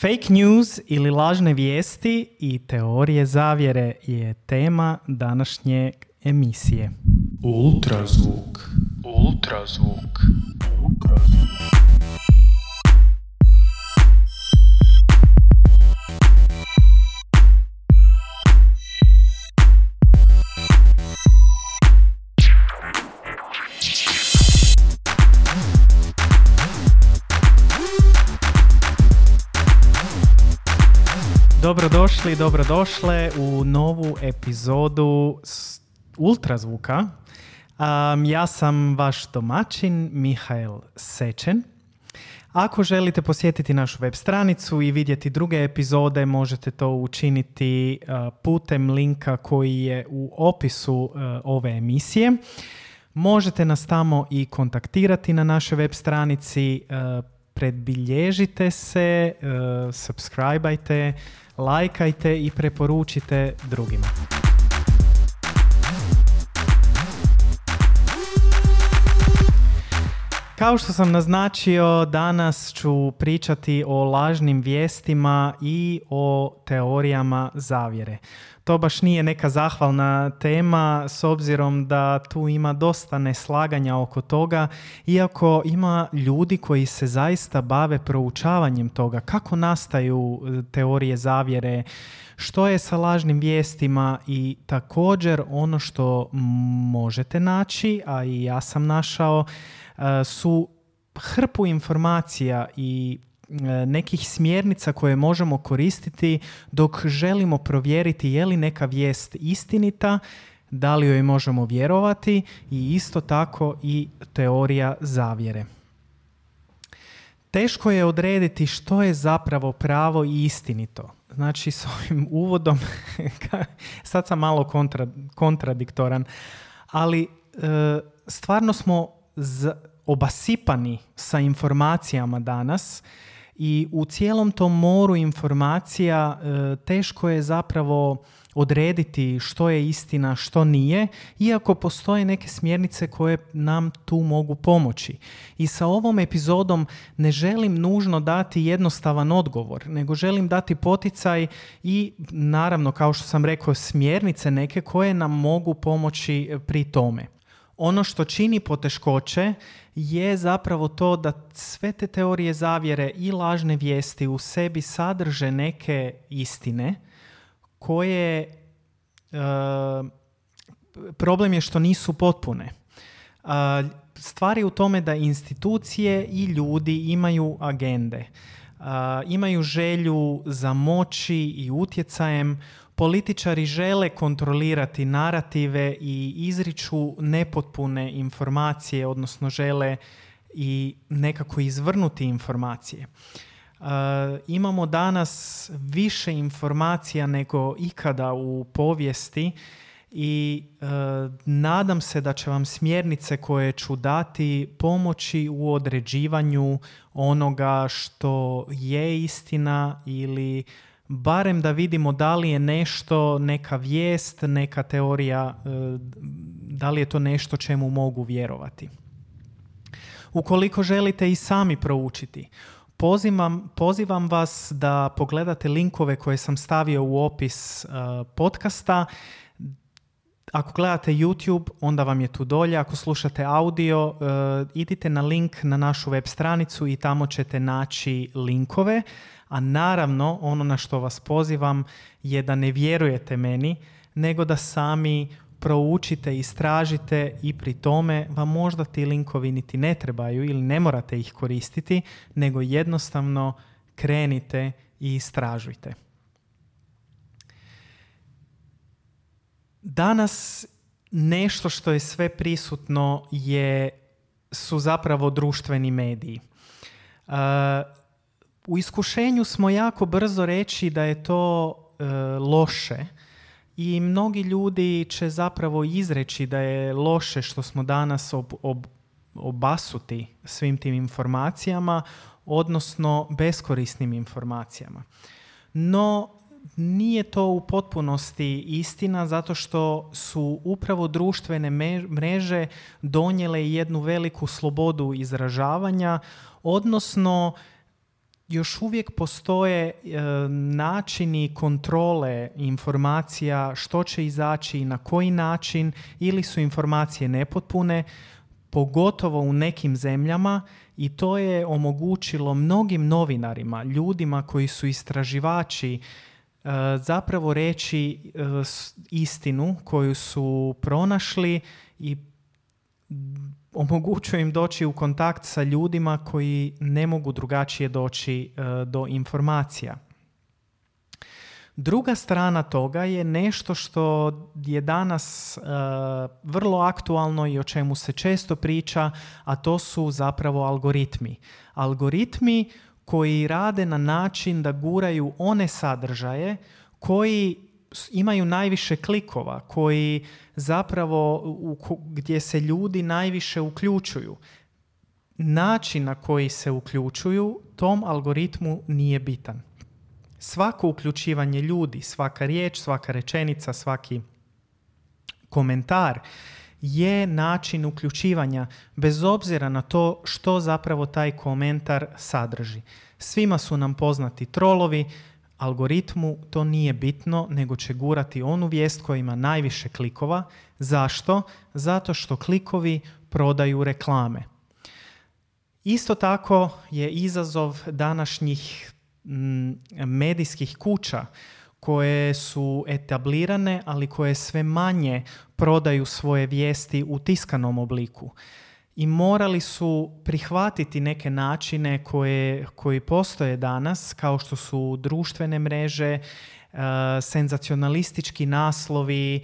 Fake news ili lažne vijesti i teorije zavjere je tema današnje emisije. Ultrazvuk. Ultrazvuk. Dobrodošli, dobrodošle u novu epizodu Ultrazvuka. Um, ja sam vaš domaćin, Mihael Sečen. Ako želite posjetiti našu web stranicu i vidjeti druge epizode, možete to učiniti putem linka koji je u opisu ove emisije. Možete nas tamo i kontaktirati na našoj web stranici, predbilježite se, subscribeajte, lajkajte i preporučite drugima. Kao što sam naznačio, danas ću pričati o lažnim vijestima i o teorijama zavjere. To baš nije neka zahvalna tema s obzirom da tu ima dosta neslaganja oko toga, iako ima ljudi koji se zaista bave proučavanjem toga, kako nastaju e, teorije zavjere, što je sa lažnim vijestima i također ono što možete naći, a i ja sam našao, e, su hrpu informacija i nekih smjernica koje možemo koristiti dok želimo provjeriti je li neka vijest istinita, da li joj možemo vjerovati i isto tako i teorija zavjere. Teško je odrediti što je zapravo pravo i istinito. Znači, s ovim uvodom, sad sam malo kontra, kontradiktoran, ali e, stvarno smo obasipani sa informacijama danas i u cijelom tom moru informacija e, teško je zapravo odrediti što je istina, što nije, iako postoje neke smjernice koje nam tu mogu pomoći. I sa ovom epizodom ne želim nužno dati jednostavan odgovor, nego želim dati poticaj i naravno, kao što sam rekao, smjernice neke koje nam mogu pomoći pri tome. Ono što čini poteškoće je zapravo to da sve te teorije zavjere i lažne vijesti u sebi sadrže neke istine koje e, problem je što nisu potpune. A, stvar je u tome da institucije i ljudi imaju agende. A, imaju želju za moći i utjecajem. Političari žele kontrolirati narative i izriču nepotpune informacije, odnosno žele i nekako izvrnuti informacije. Uh, imamo danas više informacija nego ikada u povijesti i uh, nadam se da će vam smjernice koje ću dati pomoći u određivanju onoga što je istina ili barem da vidimo da li je nešto, neka vijest, neka teorija, uh, da li je to nešto čemu mogu vjerovati. Ukoliko želite i sami proučiti, pozivam, pozivam vas da pogledate linkove koje sam stavio u opis uh, podcasta. Ako gledate YouTube, onda vam je tu dolje. Ako slušate audio, uh, idite na link na našu web stranicu i tamo ćete naći linkove. A naravno, ono na što vas pozivam je da ne vjerujete meni, nego da sami proučite, istražite i pri tome vam možda ti linkovi niti ne trebaju ili ne morate ih koristiti, nego jednostavno krenite i istražujte. Danas nešto što je sve prisutno je, su zapravo društveni mediji. U iskušenju smo jako brzo reći da je to uh, loše, i mnogi ljudi će zapravo izreći da je loše što smo danas ob, ob, obasuti svim tim informacijama, odnosno beskorisnim informacijama. No, nije to u potpunosti istina zato što su upravo društvene mreže donijele jednu veliku slobodu izražavanja, odnosno još uvijek postoje načini kontrole informacija, što će izaći i na koji način, ili su informacije nepotpune, pogotovo u nekim zemljama i to je omogućilo mnogim novinarima, ljudima koji su istraživači, e, zapravo reći e, istinu koju su pronašli i omogućuje im doći u kontakt sa ljudima koji ne mogu drugačije doći e, do informacija. Druga strana toga je nešto što je danas e, vrlo aktualno i o čemu se često priča, a to su zapravo algoritmi. Algoritmi koji rade na način da guraju one sadržaje koji imaju najviše klikova, koji zapravo gdje se ljudi najviše uključuju. Način na koji se uključuju tom algoritmu nije bitan svako uključivanje ljudi, svaka riječ, svaka rečenica, svaki komentar je način uključivanja bez obzira na to što zapravo taj komentar sadrži. Svima su nam poznati trolovi, algoritmu to nije bitno, nego će gurati onu vijest koja ima najviše klikova. Zašto? Zato što klikovi prodaju reklame. Isto tako je izazov današnjih medijskih kuća koje su etablirane, ali koje sve manje prodaju svoje vijesti u tiskanom obliku. I morali su prihvatiti neke načine koje, koji postoje danas, kao što su društvene mreže, uh, senzacionalistički naslovi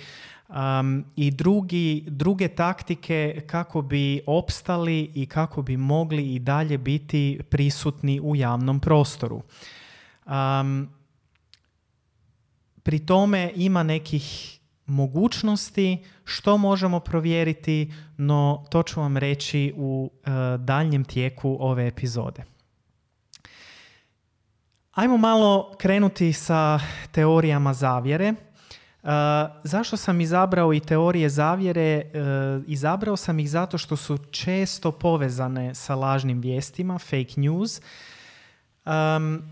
um, i drugi, druge taktike kako bi opstali i kako bi mogli i dalje biti prisutni u javnom prostoru. Um, pri tome ima nekih mogućnosti što možemo provjeriti, no to ću vam reći u uh, daljnjem tijeku ove epizode. Ajmo malo krenuti sa teorijama zavjere. Uh, zašto sam izabrao i teorije zavjere? Uh, izabrao sam ih zato što su često povezane sa lažnim vijestima, fake news. Um,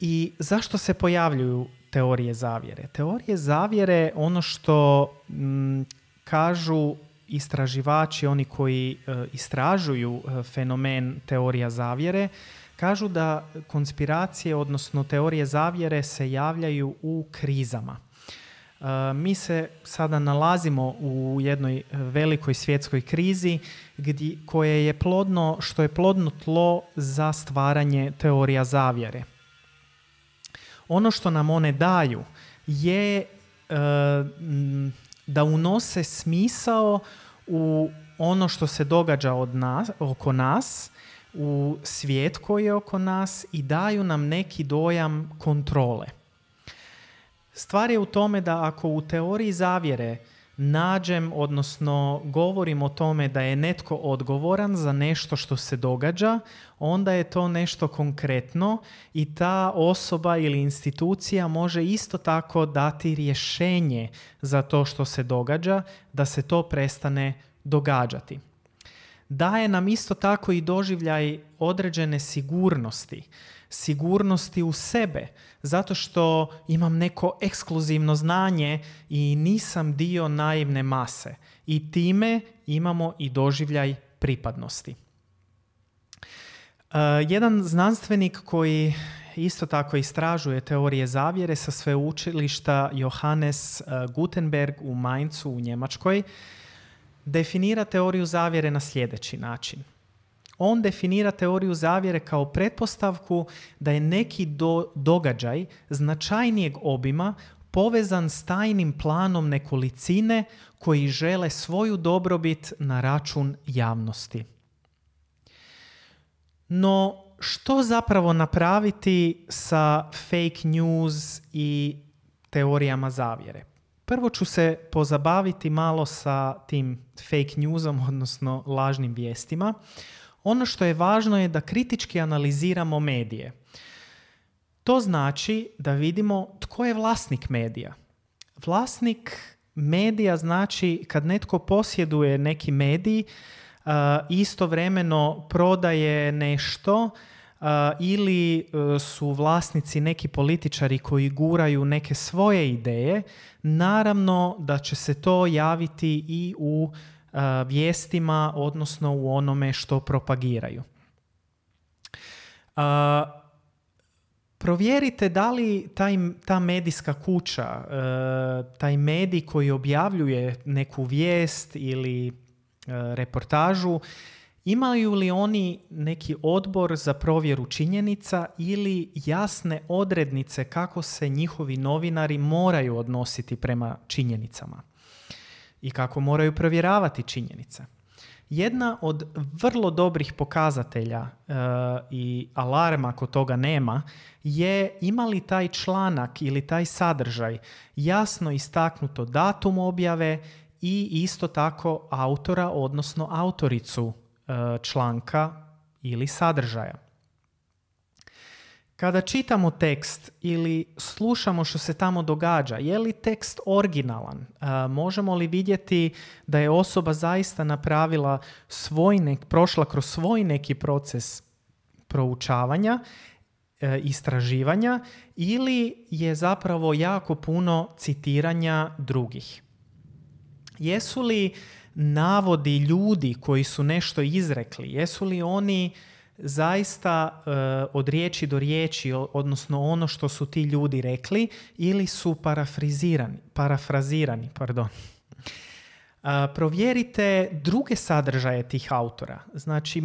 i zašto se pojavljuju teorije zavjere? Teorije zavjere, ono što mm, kažu istraživači, oni koji e, istražuju e, fenomen teorija zavjere, kažu da konspiracije, odnosno teorije zavjere se javljaju u krizama. E, mi se sada nalazimo u jednoj velikoj svjetskoj krizi gdje, koje je plodno, što je plodno tlo za stvaranje teorija zavjere ono što nam one daju je e, da unose smisao u ono što se događa od nas, oko nas, u svijet koji je oko nas i daju nam neki dojam kontrole. Stvar je u tome da ako u teoriji zavjere nađem, odnosno govorim o tome da je netko odgovoran za nešto što se događa, onda je to nešto konkretno i ta osoba ili institucija može isto tako dati rješenje za to što se događa, da se to prestane događati. Daje nam isto tako i doživljaj određene sigurnosti sigurnosti u sebe, zato što imam neko ekskluzivno znanje i nisam dio naivne mase. I time imamo i doživljaj pripadnosti. Uh, jedan znanstvenik koji isto tako istražuje teorije zavjere sa sveučilišta Johannes uh, Gutenberg u Mainzu u Njemačkoj definira teoriju zavjere na sljedeći način – on definira teoriju zavjere kao pretpostavku da je neki do, događaj značajnijeg obima povezan s tajnim planom nekolicine koji žele svoju dobrobit na račun javnosti. No, što zapravo napraviti sa fake news i teorijama zavjere? Prvo ću se pozabaviti malo sa tim fake newsom, odnosno lažnim vijestima. Ono što je važno je da kritički analiziramo medije. To znači da vidimo tko je vlasnik medija. Vlasnik medija znači kad netko posjeduje neki medij, istovremeno prodaje nešto ili e, su vlasnici neki političari koji guraju neke svoje ideje, naravno da će se to javiti i u vijestima, odnosno u onome što propagiraju. Provjerite da li taj, ta medijska kuća, e, taj medij koji objavljuje neku vijest ili reportažu, imaju li oni neki odbor za provjeru činjenica ili jasne odrednice kako se njihovi novinari moraju odnositi prema činjenicama i kako moraju provjeravati činjenice. Jedna od vrlo dobrih pokazatelja e, i alarma ako toga nema je ima li taj članak ili taj sadržaj jasno istaknuto datum objave i isto tako autora odnosno autoricu e, članka ili sadržaja. Kada čitamo tekst ili slušamo što se tamo događa, je li tekst originalan? možemo li vidjeti da je osoba zaista napravila svoj nek, prošla kroz svoj neki proces proučavanja, e, istraživanja ili je zapravo jako puno citiranja drugih? Jesu li navodi ljudi koji su nešto izrekli, jesu li oni zaista e, od riječi do riječi, odnosno ono što su ti ljudi rekli, ili su parafrizirani, parafrazirani. Pardon. Uh, provjerite druge sadržaje tih autora. Znači,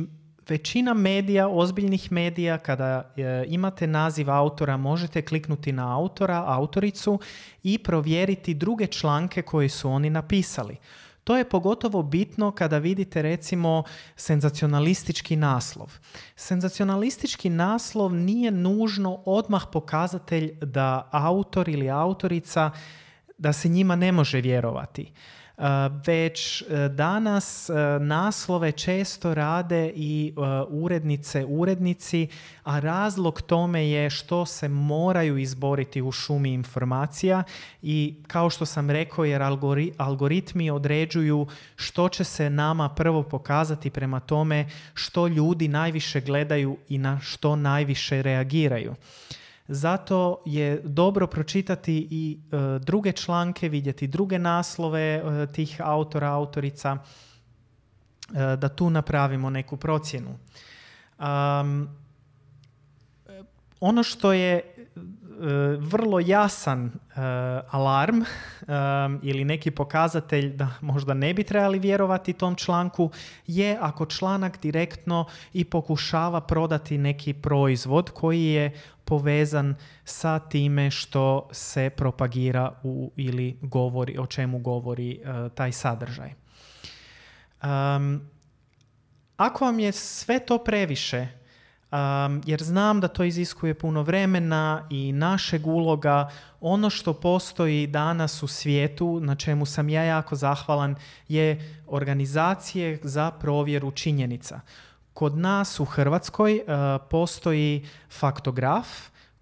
većina medija, ozbiljnih medija, kada e, imate naziv autora, možete kliknuti na autora, autoricu i provjeriti druge članke koje su oni napisali. To je pogotovo bitno kada vidite recimo senzacionalistički naslov. Senzacionalistički naslov nije nužno odmah pokazatelj da autor ili autorica da se njima ne može vjerovati. E, već e, danas e, naslove često rade i urednice, urednici, a razlog tome je što se moraju izboriti u šumi informacija i kao što sam rekao jer algoritmi određuju što će se nama prvo pokazati prema tome što ljudi najviše gledaju i na što najviše reagiraju. Zato je dobro pročitati i e, druge članke, vidjeti druge naslove e, tih autora, autorica, e, da tu napravimo neku procjenu. ono što je vrlo jasan alarm ili neki pokazatelj da možda ne bi trebali vjerovati tom članku je ako članak direktno i pokušava prodati neki proizvod koji je povezan sa time što se propagira u, ili govori, o čemu govori taj sadržaj. Um, ako vam je sve to previše, um, jer znam da to iziskuje puno vremena i našeg uloga, ono što postoji danas u svijetu, na čemu sam ja jako zahvalan, je organizacije za provjeru činjenica. Kod nas u Hrvatskoj uh, postoji faktograf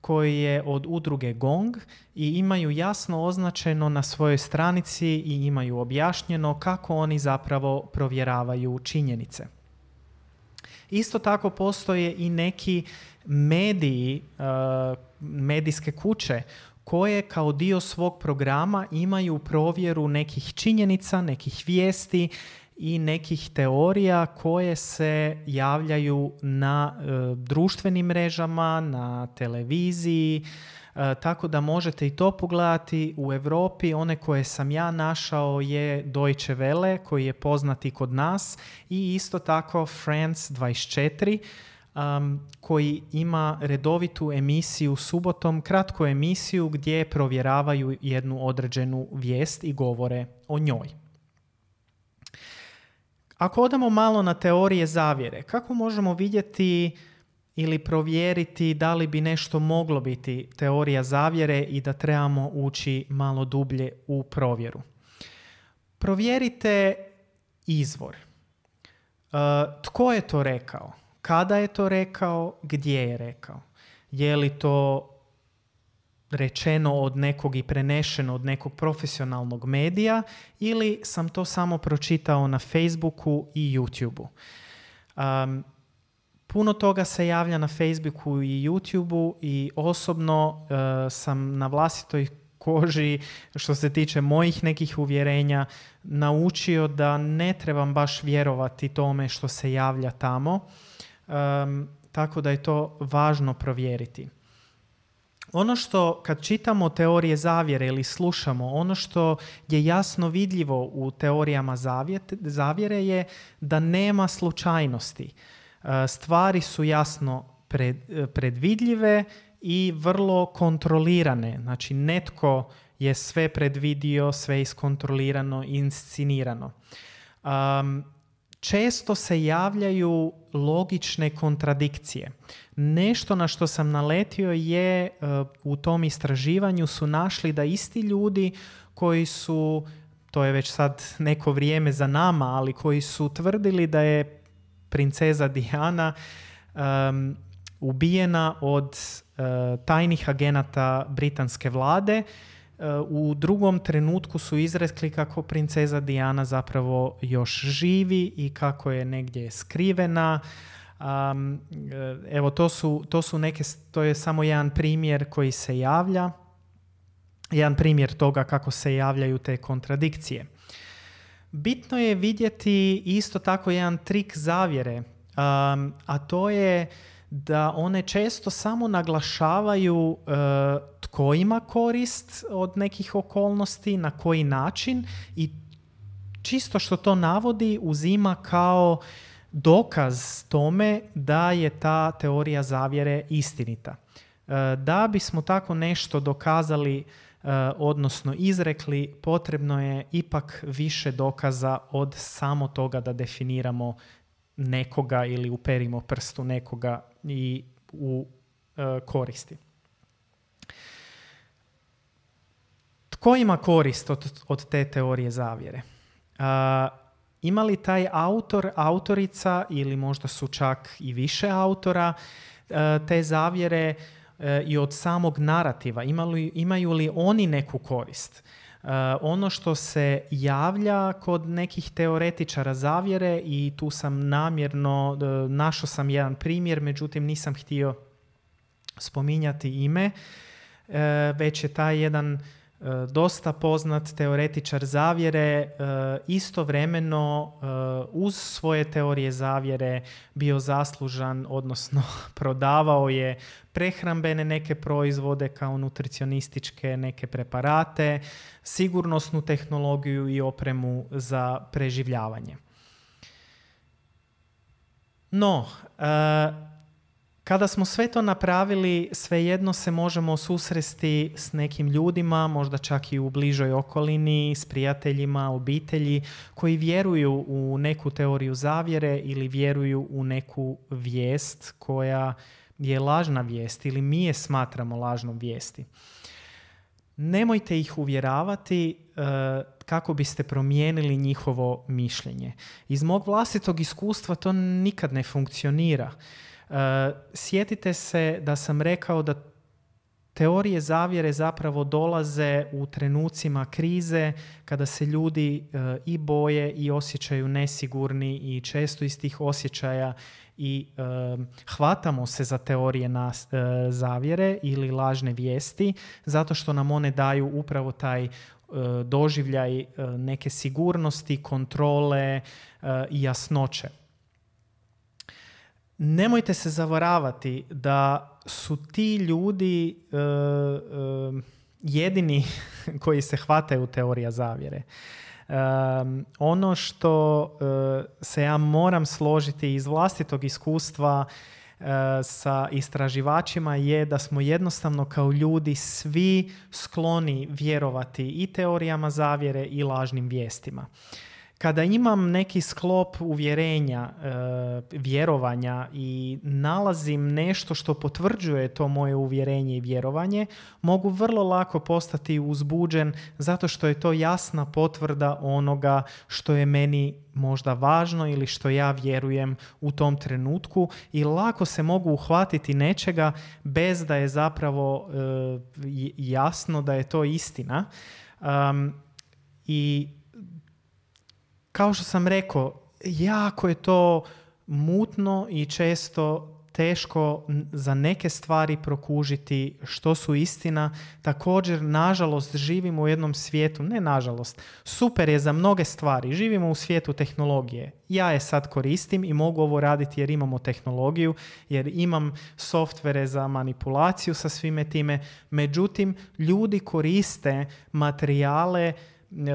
koji je od udruge GONG i imaju jasno označeno na svojoj stranici i imaju objašnjeno kako oni zapravo provjeravaju činjenice. Isto tako postoje i neki mediji, uh, medijske kuće koje kao dio svog programa imaju provjeru nekih činjenica, nekih vijesti i nekih teorija koje se javljaju na e, društvenim mrežama, na televiziji, e, tako da možete i to pogledati. U Europi one koje sam ja našao je Deutsche Welle koji je poznati kod nas i isto tako France 24 um, koji ima redovitu emisiju subotom, kratku emisiju gdje provjeravaju jednu određenu vijest i govore o njoj. Ako odamo malo na teorije zavjere, kako možemo vidjeti ili provjeriti da li bi nešto moglo biti teorija zavjere i da trebamo ući malo dublje u provjeru? Provjerite izvor. E, tko je to rekao? Kada je to rekao? Gdje je rekao? Je li to rečeno od nekog i prenešeno od nekog profesionalnog medija ili sam to samo pročitao na Facebooku i YouTubeu. Um, Puno toga se javlja na Facebooku i YouTubeu i osobno e, sam na vlastitoj koži što se tiče mojih nekih uvjerenja naučio da ne trebam baš vjerovati tome što se javlja tamo. tako da je to važno provjeriti. Ono što kad čitamo teorije zavjere ili slušamo, ono što je jasno vidljivo u teorijama zavjere je da nema slučajnosti. E, stvari su jasno predvidljive i vrlo kontrolirane. Znači netko je sve predvidio, sve iskontrolirano, inscinirano. Um, često se javljaju logične kontradikcije. Nešto na što sam naletio je uh, u tom istraživanju su našli da isti ljudi koji su, to je već sad neko vrijeme za nama, ali koji su tvrdili da je princeza Diana um, ubijena od uh, tajnih agenata britanske vlade u drugom trenutku su izrekli kako princeza Diana zapravo još živi i kako je negdje skrivena. Um, evo, to su, to su neke, to je samo jedan primjer koji se javlja. Jedan primjer toga kako se javljaju te kontradikcije. Bitno je vidjeti isto tako jedan trik zavjere, um, a to je da one često samo naglašavaju uh, tko ima korist od nekih okolnosti, na koji način i čisto što to navodi uzima kao dokaz tome da je ta teorija zavjere istinita. Uh, da bismo tako nešto dokazali odnosno izrekli, potrebno je ipak više dokaza od samo toga da definiramo nekoga ili uperimo prstu nekoga i u e, koristi. Tko ima korist od, od te teorije zavjere? Uh, ima li taj autor, autorica ili možda su čak i više autora te zavjere i od samog narativa? imaju li oni neku korist? Uh, ono što se javlja kod nekih teoretičara zavjere i tu sam namjerno, uh, našao sam jedan primjer, međutim nisam htio spominjati ime, uh, već je taj jedan dosta poznat teoretičar zavjere, e, istovremeno e, uz svoje teorije zavjere bio zaslužan, odnosno prodavao je prehrambene neke proizvode kao nutricionističke neke preparate, sigurnosnu tehnologiju i opremu za preživljavanje. No, kada smo sve to napravili, svejedno se možemo susresti s nekim ljudima, možda čak i u bližoj okolini, s prijateljima, obitelji, koji vjeruju u neku teoriju zavjere ili vjeruju u neku vijest koja je lažna vijest ili mi je smatramo lažnom vijesti. Nemojte ih uvjeravati e, kako biste promijenili njihovo mišljenje. Iz mog vlastitog iskustva to nikad ne funkcionira. Eh, sjetite se da sam rekao da teorije zavjere zapravo dolaze u trenucima krize kada se ljudi eh, i boje i osjećaju nesigurni i često iz tih osjećaja i eh, hvatamo se za teorije na, zavjere ili lažne vijesti zato što nam one daju upravo taj doživljaj neke sigurnosti, kontrole i jasnoće nemojte se zavaravati da su ti ljudi e, e, jedini koji se hvataju teorija zavjere. E, ono što se ja moram složiti iz vlastitog iskustva sa istraživačima je da smo jednostavno kao ljudi svi skloni vjerovati i teorijama zavjere i lažnim vijestima kada imam neki sklop uvjerenja, e, vjerovanja i nalazim nešto što potvrđuje to moje uvjerenje i vjerovanje, mogu vrlo lako postati uzbuđen zato što je to jasna potvrda onoga što je meni možda važno ili što ja vjerujem u tom trenutku i lako se mogu uhvatiti nečega bez da je zapravo e, jasno da je to istina. I kao što sam rekao, jako je to mutno i često teško za neke stvari prokužiti što su istina. Također, nažalost, živimo u jednom svijetu, ne nažalost, super je za mnoge stvari. Živimo u svijetu tehnologije. Ja je sad koristim i mogu ovo raditi jer imamo tehnologiju, jer imam softvere za manipulaciju sa svime time. Međutim, ljudi koriste materijale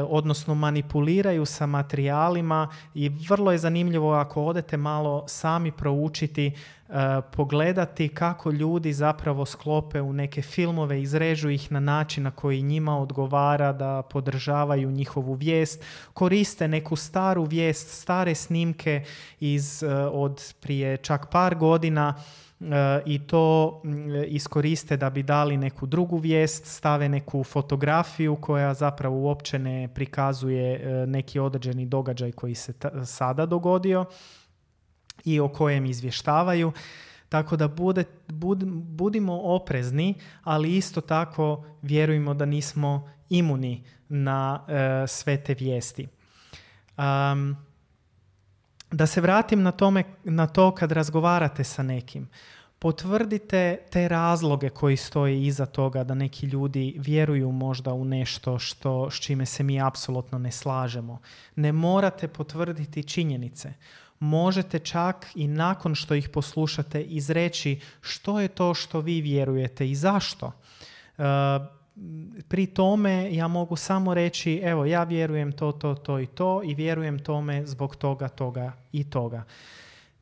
odnosno manipuliraju sa materijalima i vrlo je zanimljivo ako odete malo sami proučiti, e, pogledati kako ljudi zapravo sklope u neke filmove, izrežu ih na način na koji njima odgovara da podržavaju njihovu vijest, koriste neku staru vijest, stare snimke iz e, od prije čak par godina i to iskoriste da bi dali neku drugu vijest, stave neku fotografiju koja zapravo uopće ne prikazuje e, neki određeni događaj koji se sada dogodio i o kojem izvještavaju. Tako da bude, budimo oprezni, ali isto tako vjerujemo da nismo imuni na e, sve te vijesti. Um, da se vratim na, tome, na to kad razgovarate sa nekim. Potvrdite te razloge koji stoje iza toga da neki ljudi vjeruju možda u nešto što, s čime se mi apsolutno ne slažemo. Ne morate potvrditi činjenice. Možete čak i nakon što ih poslušate izreći što je to što vi vjerujete i zašto. Uh, pri tome ja mogu samo reći evo ja vjerujem to, to, to i to i vjerujem tome zbog toga, toga i toga.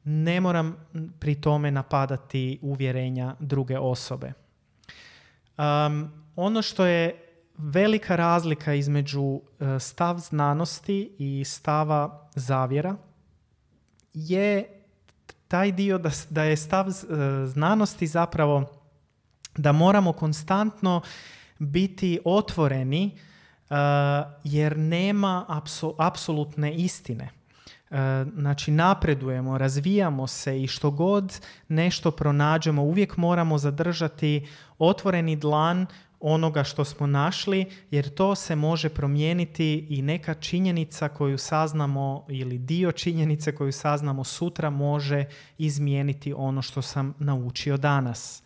Ne moram pri tome napadati uvjerenja druge osobe. Um, ono što je velika razlika između e, stav znanosti i stava zavjera je taj dio da, da je stav e, znanosti zapravo da moramo konstantno biti otvoreni uh, jer nema apsolutne istine. Uh, znači napredujemo, razvijamo se i što god nešto pronađemo, uvijek moramo zadržati otvoreni dlan onoga što smo našli, jer to se može promijeniti i neka činjenica koju saznamo ili dio činjenice koju saznamo sutra može izmijeniti ono što sam naučio danas.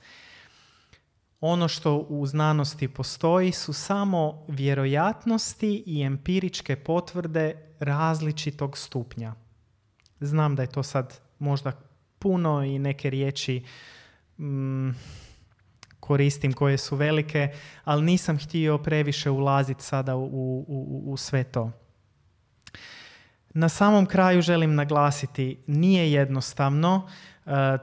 Ono što u znanosti postoji su samo vjerojatnosti i empiričke potvrde različitog stupnja. Znam da je to sad možda puno i neke riječi mm, koristim koje su velike, ali nisam htio previše ulaziti sada u, u, u sve to. Na samom kraju želim naglasiti, nije jednostavno,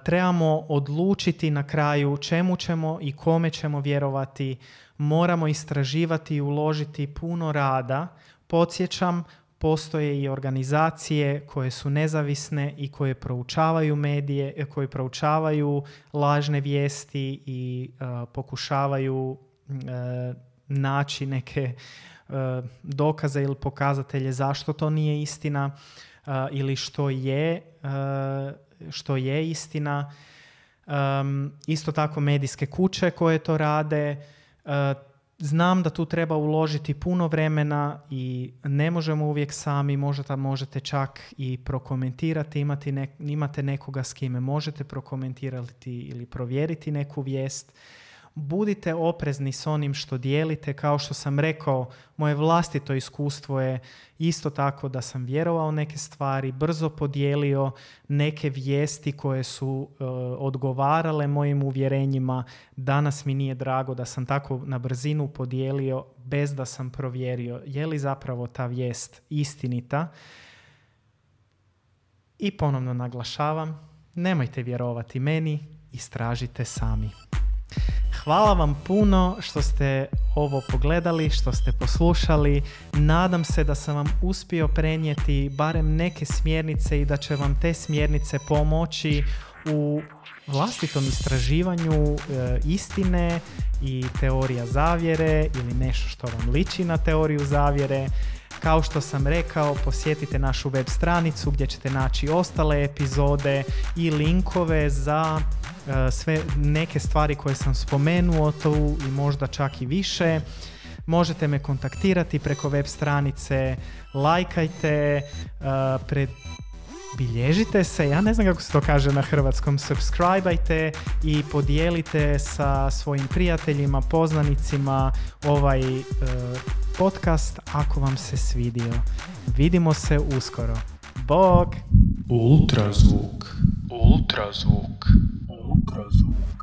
trebamo odlučiti na kraju čemu ćemo i kome ćemo vjerovati. Moramo istraživati i uložiti puno rada. Podsjećam, postoje i organizacije koje su nezavisne i koje proučavaju medije, e, koje proučavaju lažne vijesti i e, pokušavaju naći neke dokaze ili pokazatelje zašto to nije istina ili što je što je istina. Um, isto tako medijske kuće koje to rade. Uh, znam da tu treba uložiti puno vremena i ne možemo uvijek sami, možda možete čak i prokomentirati, imati imate nekoga s kime možete prokomentirati ili provjeriti neku vijest budite oprezni s onim što dijelite. Kao što sam rekao, moje vlastito iskustvo je isto tako da sam vjerovao neke stvari, brzo podijelio neke vijesti koje su e, odgovarale mojim uvjerenjima. Danas mi nije drago da sam tako na brzinu podijelio bez da sam provjerio je li zapravo ta vijest istinita. I ponovno naglašavam, nemojte vjerovati meni, istražite sami. Hvala vam puno što ste ovo pogledali, što ste poslušali. Nadam se da sam vam uspio prenijeti barem neke smjernice i da će vam te smjernice pomoći u vlastitom istraživanju e, istine i teorija zavjere ili nešto što vam liči na teoriju zavjere. Kao što sam rekao, posjetite našu web stranicu gdje ćete naći ostale epizode i linkove za e, sve neke stvari koje sam spomenuo tu i možda čak i više. Možete me kontaktirati preko web stranice, lajkajte, uh, pred, bilježite se, ja ne znam kako se to kaže na hrvatskom, subscribeajte i podijelite sa svojim prijateljima, poznanicima ovaj e, podcast ako vam se svidio. Vidimo se uskoro. Bog! Ultrazvuk. Ultrazvuk. Ultrazvuk.